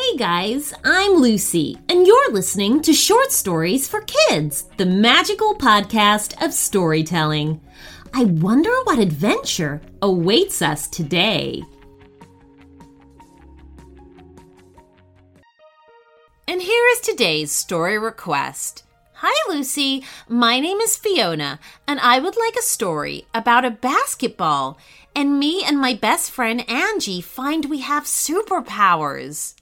Hey guys, I'm Lucy, and you're listening to Short Stories for Kids, the magical podcast of storytelling. I wonder what adventure awaits us today. And here is today's story request. Hi, Lucy. My name is Fiona, and I would like a story about a basketball. And me and my best friend Angie find we have superpowers.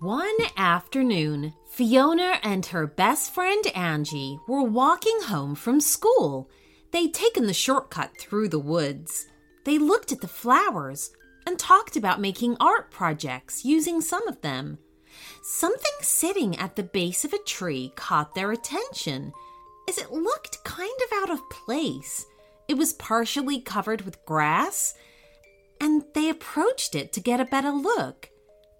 One afternoon, Fiona and her best friend Angie were walking home from school. They'd taken the shortcut through the woods. They looked at the flowers and talked about making art projects using some of them. Something sitting at the base of a tree caught their attention as it looked kind of out of place. It was partially covered with grass, and they approached it to get a better look,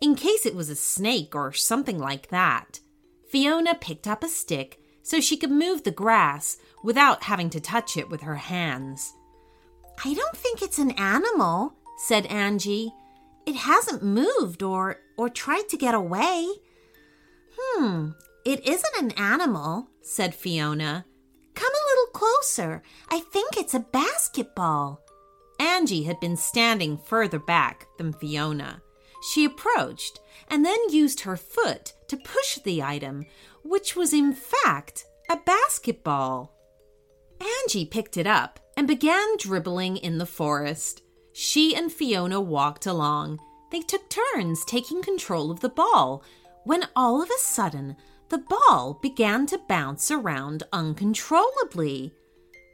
in case it was a snake or something like that. Fiona picked up a stick so she could move the grass without having to touch it with her hands. I don't think it's an animal, said Angie. It hasn't moved or or tried to get away. Hmm, it isn't an animal, said Fiona. Come a little closer. I think it's a basketball. Angie had been standing further back than Fiona. She approached and then used her foot to push the item, which was in fact a basketball. Angie picked it up and began dribbling in the forest. She and Fiona walked along. They took turns taking control of the ball when all of a sudden the ball began to bounce around uncontrollably.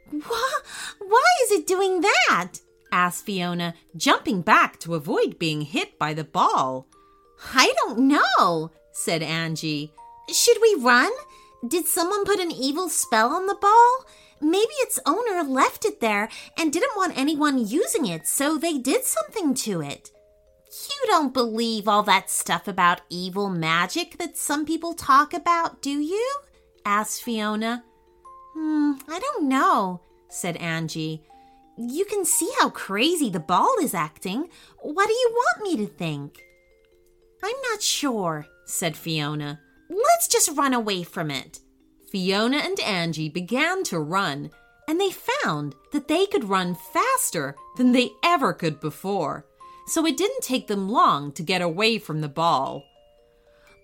Why, why is it doing that? asked Fiona, jumping back to avoid being hit by the ball. I don't know, said Angie. Should we run? Did someone put an evil spell on the ball? Maybe its owner left it there and didn't want anyone using it, so they did something to it. You don't believe all that stuff about evil magic that some people talk about, do you? asked Fiona. Hmm, I don't know, said Angie. You can see how crazy the ball is acting. What do you want me to think? I'm not sure, said Fiona. Let's just run away from it. Fiona and Angie began to run, and they found that they could run faster than they ever could before. So it didn't take them long to get away from the ball.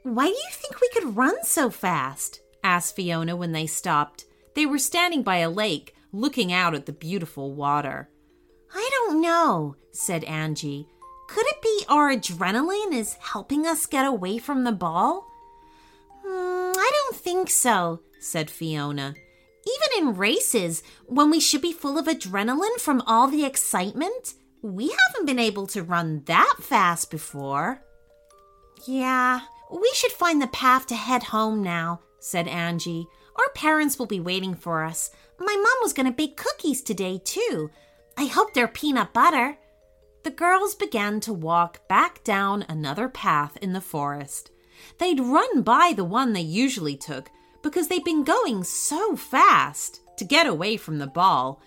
Why do you think we could run so fast? asked Fiona when they stopped. They were standing by a lake, looking out at the beautiful water. I don't know, said Angie. Could it be our adrenaline is helping us get away from the ball? Mm, I don't think so, said Fiona. Even in races, when we should be full of adrenaline from all the excitement, we haven't been able to run that fast before. Yeah, we should find the path to head home now, said Angie. Our parents will be waiting for us. My mom was going to bake cookies today, too. I hope they're peanut butter. The girls began to walk back down another path in the forest. They'd run by the one they usually took because they'd been going so fast to get away from the ball.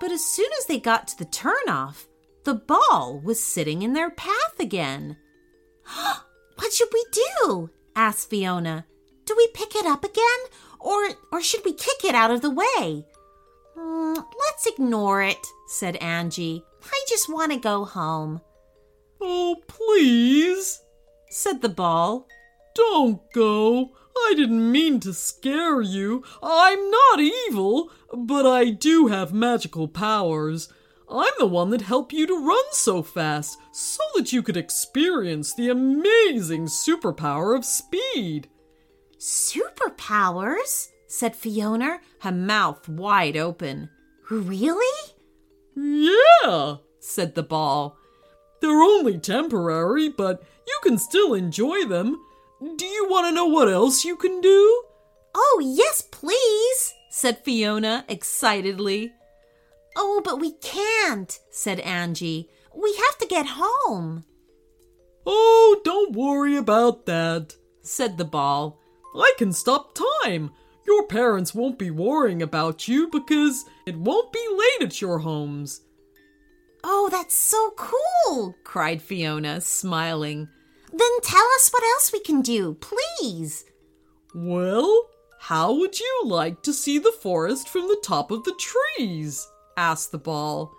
But as soon as they got to the turnoff, the ball was sitting in their path again. what should we do? asked Fiona. Do we pick it up again, or or should we kick it out of the way? Mm, let's ignore it, said Angie. I just want to go home. Oh, please, said the ball. Don't go. I didn't mean to scare you. I'm not evil, but I do have magical powers. I'm the one that helped you to run so fast so that you could experience the amazing superpower of speed. Superpowers? said Fiona, her mouth wide open. Really? Yeah, said the ball. They're only temporary, but you can still enjoy them. Do you want to know what else you can do? Oh, yes, please, said Fiona excitedly. Oh, but we can't, said Angie. We have to get home. Oh, don't worry about that, said the ball. I can stop time. your parents won't be worrying about you because it won't be late at your homes. Oh, that's so cool, cried Fiona, smiling. Then tell us what else we can do, please. Well, how would you like to see the forest from the top of the trees? Asked the ball.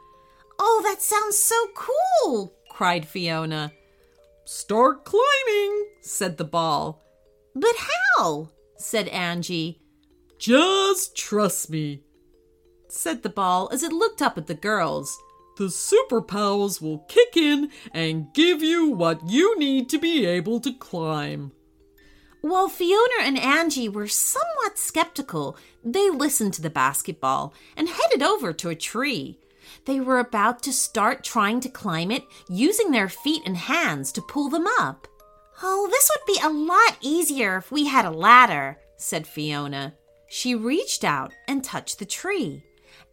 Oh, that sounds so cool, cried Fiona. Start climbing, said the ball. But how? said Angie. Just trust me, said the ball as it looked up at the girls. The superpowers will kick in and give you what you need to be able to climb. While Fiona and Angie were somewhat skeptical, they listened to the basketball and headed over to a tree. They were about to start trying to climb it using their feet and hands to pull them up. Oh, this would be a lot easier if we had a ladder, said Fiona. She reached out and touched the tree,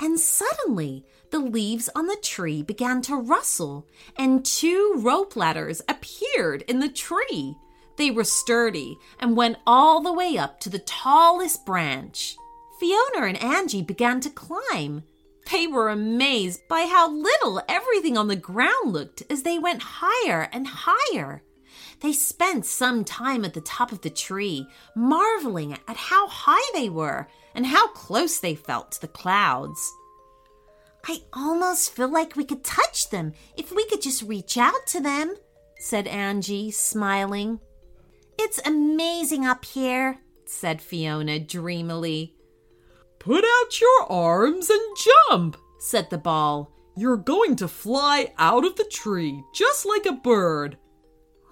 and suddenly the leaves on the tree began to rustle, and two rope ladders appeared in the tree. They were sturdy and went all the way up to the tallest branch. Fiona and Angie began to climb. They were amazed by how little everything on the ground looked as they went higher and higher. They spent some time at the top of the tree, marveling at how high they were and how close they felt to the clouds. I almost feel like we could touch them if we could just reach out to them, said Angie, smiling. It's amazing up here, said Fiona dreamily. Put out your arms and jump, said the ball. You're going to fly out of the tree just like a bird.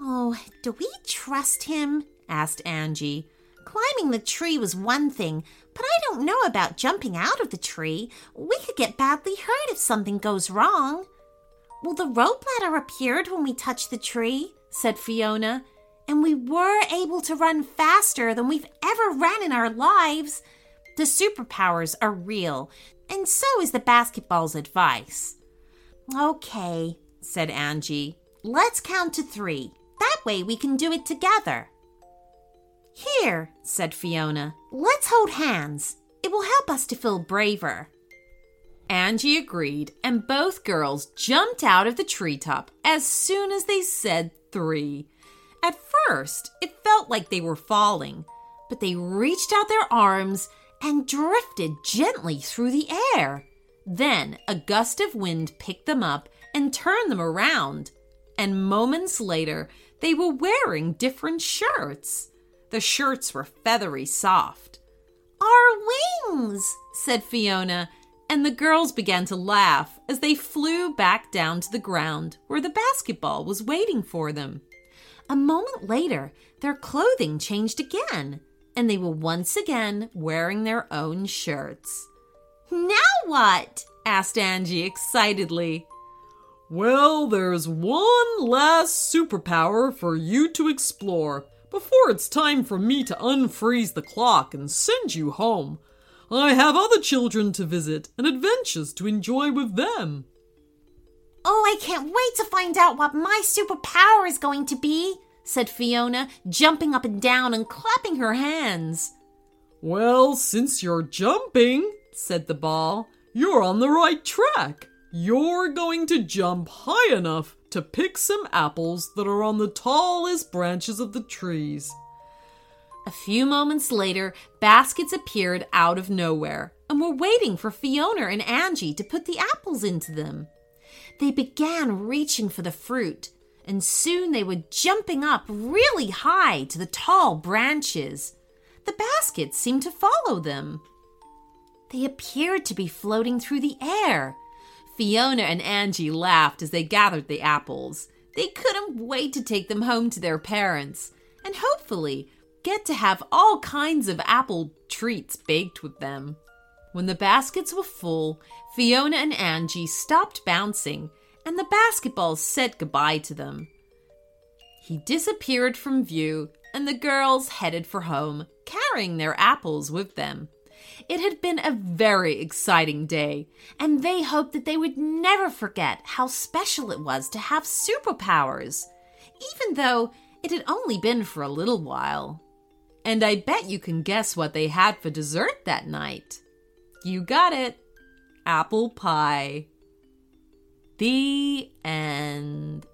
Oh, do we trust him? asked Angie. Climbing the tree was one thing, but I don't know about jumping out of the tree. We could get badly hurt if something goes wrong. Well, the rope ladder appeared when we touched the tree, said Fiona, and we were able to run faster than we've ever ran in our lives. The superpowers are real, and so is the basketball's advice. Okay, said Angie. Let's count to three. That way we can do it together. Here, said Fiona. Let's hold hands. It will help us to feel braver. Angie agreed, and both girls jumped out of the treetop as soon as they said three. At first, it felt like they were falling, but they reached out their arms and drifted gently through the air. Then a gust of wind picked them up and turned them around. And moments later, they were wearing different shirts. The shirts were feathery soft. Our wings, said Fiona, and the girls began to laugh as they flew back down to the ground where the basketball was waiting for them. A moment later, their clothing changed again, and they were once again wearing their own shirts. Now what? asked Angie excitedly. Well, there's one last superpower for you to explore before it's time for me to unfreeze the clock and send you home. I have other children to visit and adventures to enjoy with them. Oh, I can't wait to find out what my superpower is going to be, said Fiona, jumping up and down and clapping her hands. Well, since you're jumping, said the ball, you're on the right track. You're going to jump high enough to pick some apples that are on the tallest branches of the trees. A few moments later, baskets appeared out of nowhere and were waiting for Fiona and Angie to put the apples into them. They began reaching for the fruit, and soon they were jumping up really high to the tall branches. The baskets seemed to follow them. They appeared to be floating through the air. Fiona and Angie laughed as they gathered the apples. They couldn't wait to take them home to their parents and hopefully get to have all kinds of apple treats baked with them. When the baskets were full, Fiona and Angie stopped bouncing and the basketballs said goodbye to them. He disappeared from view and the girls headed for home, carrying their apples with them. It had been a very exciting day, and they hoped that they would never forget how special it was to have superpowers, even though it had only been for a little while. And I bet you can guess what they had for dessert that night. You got it apple pie. The end.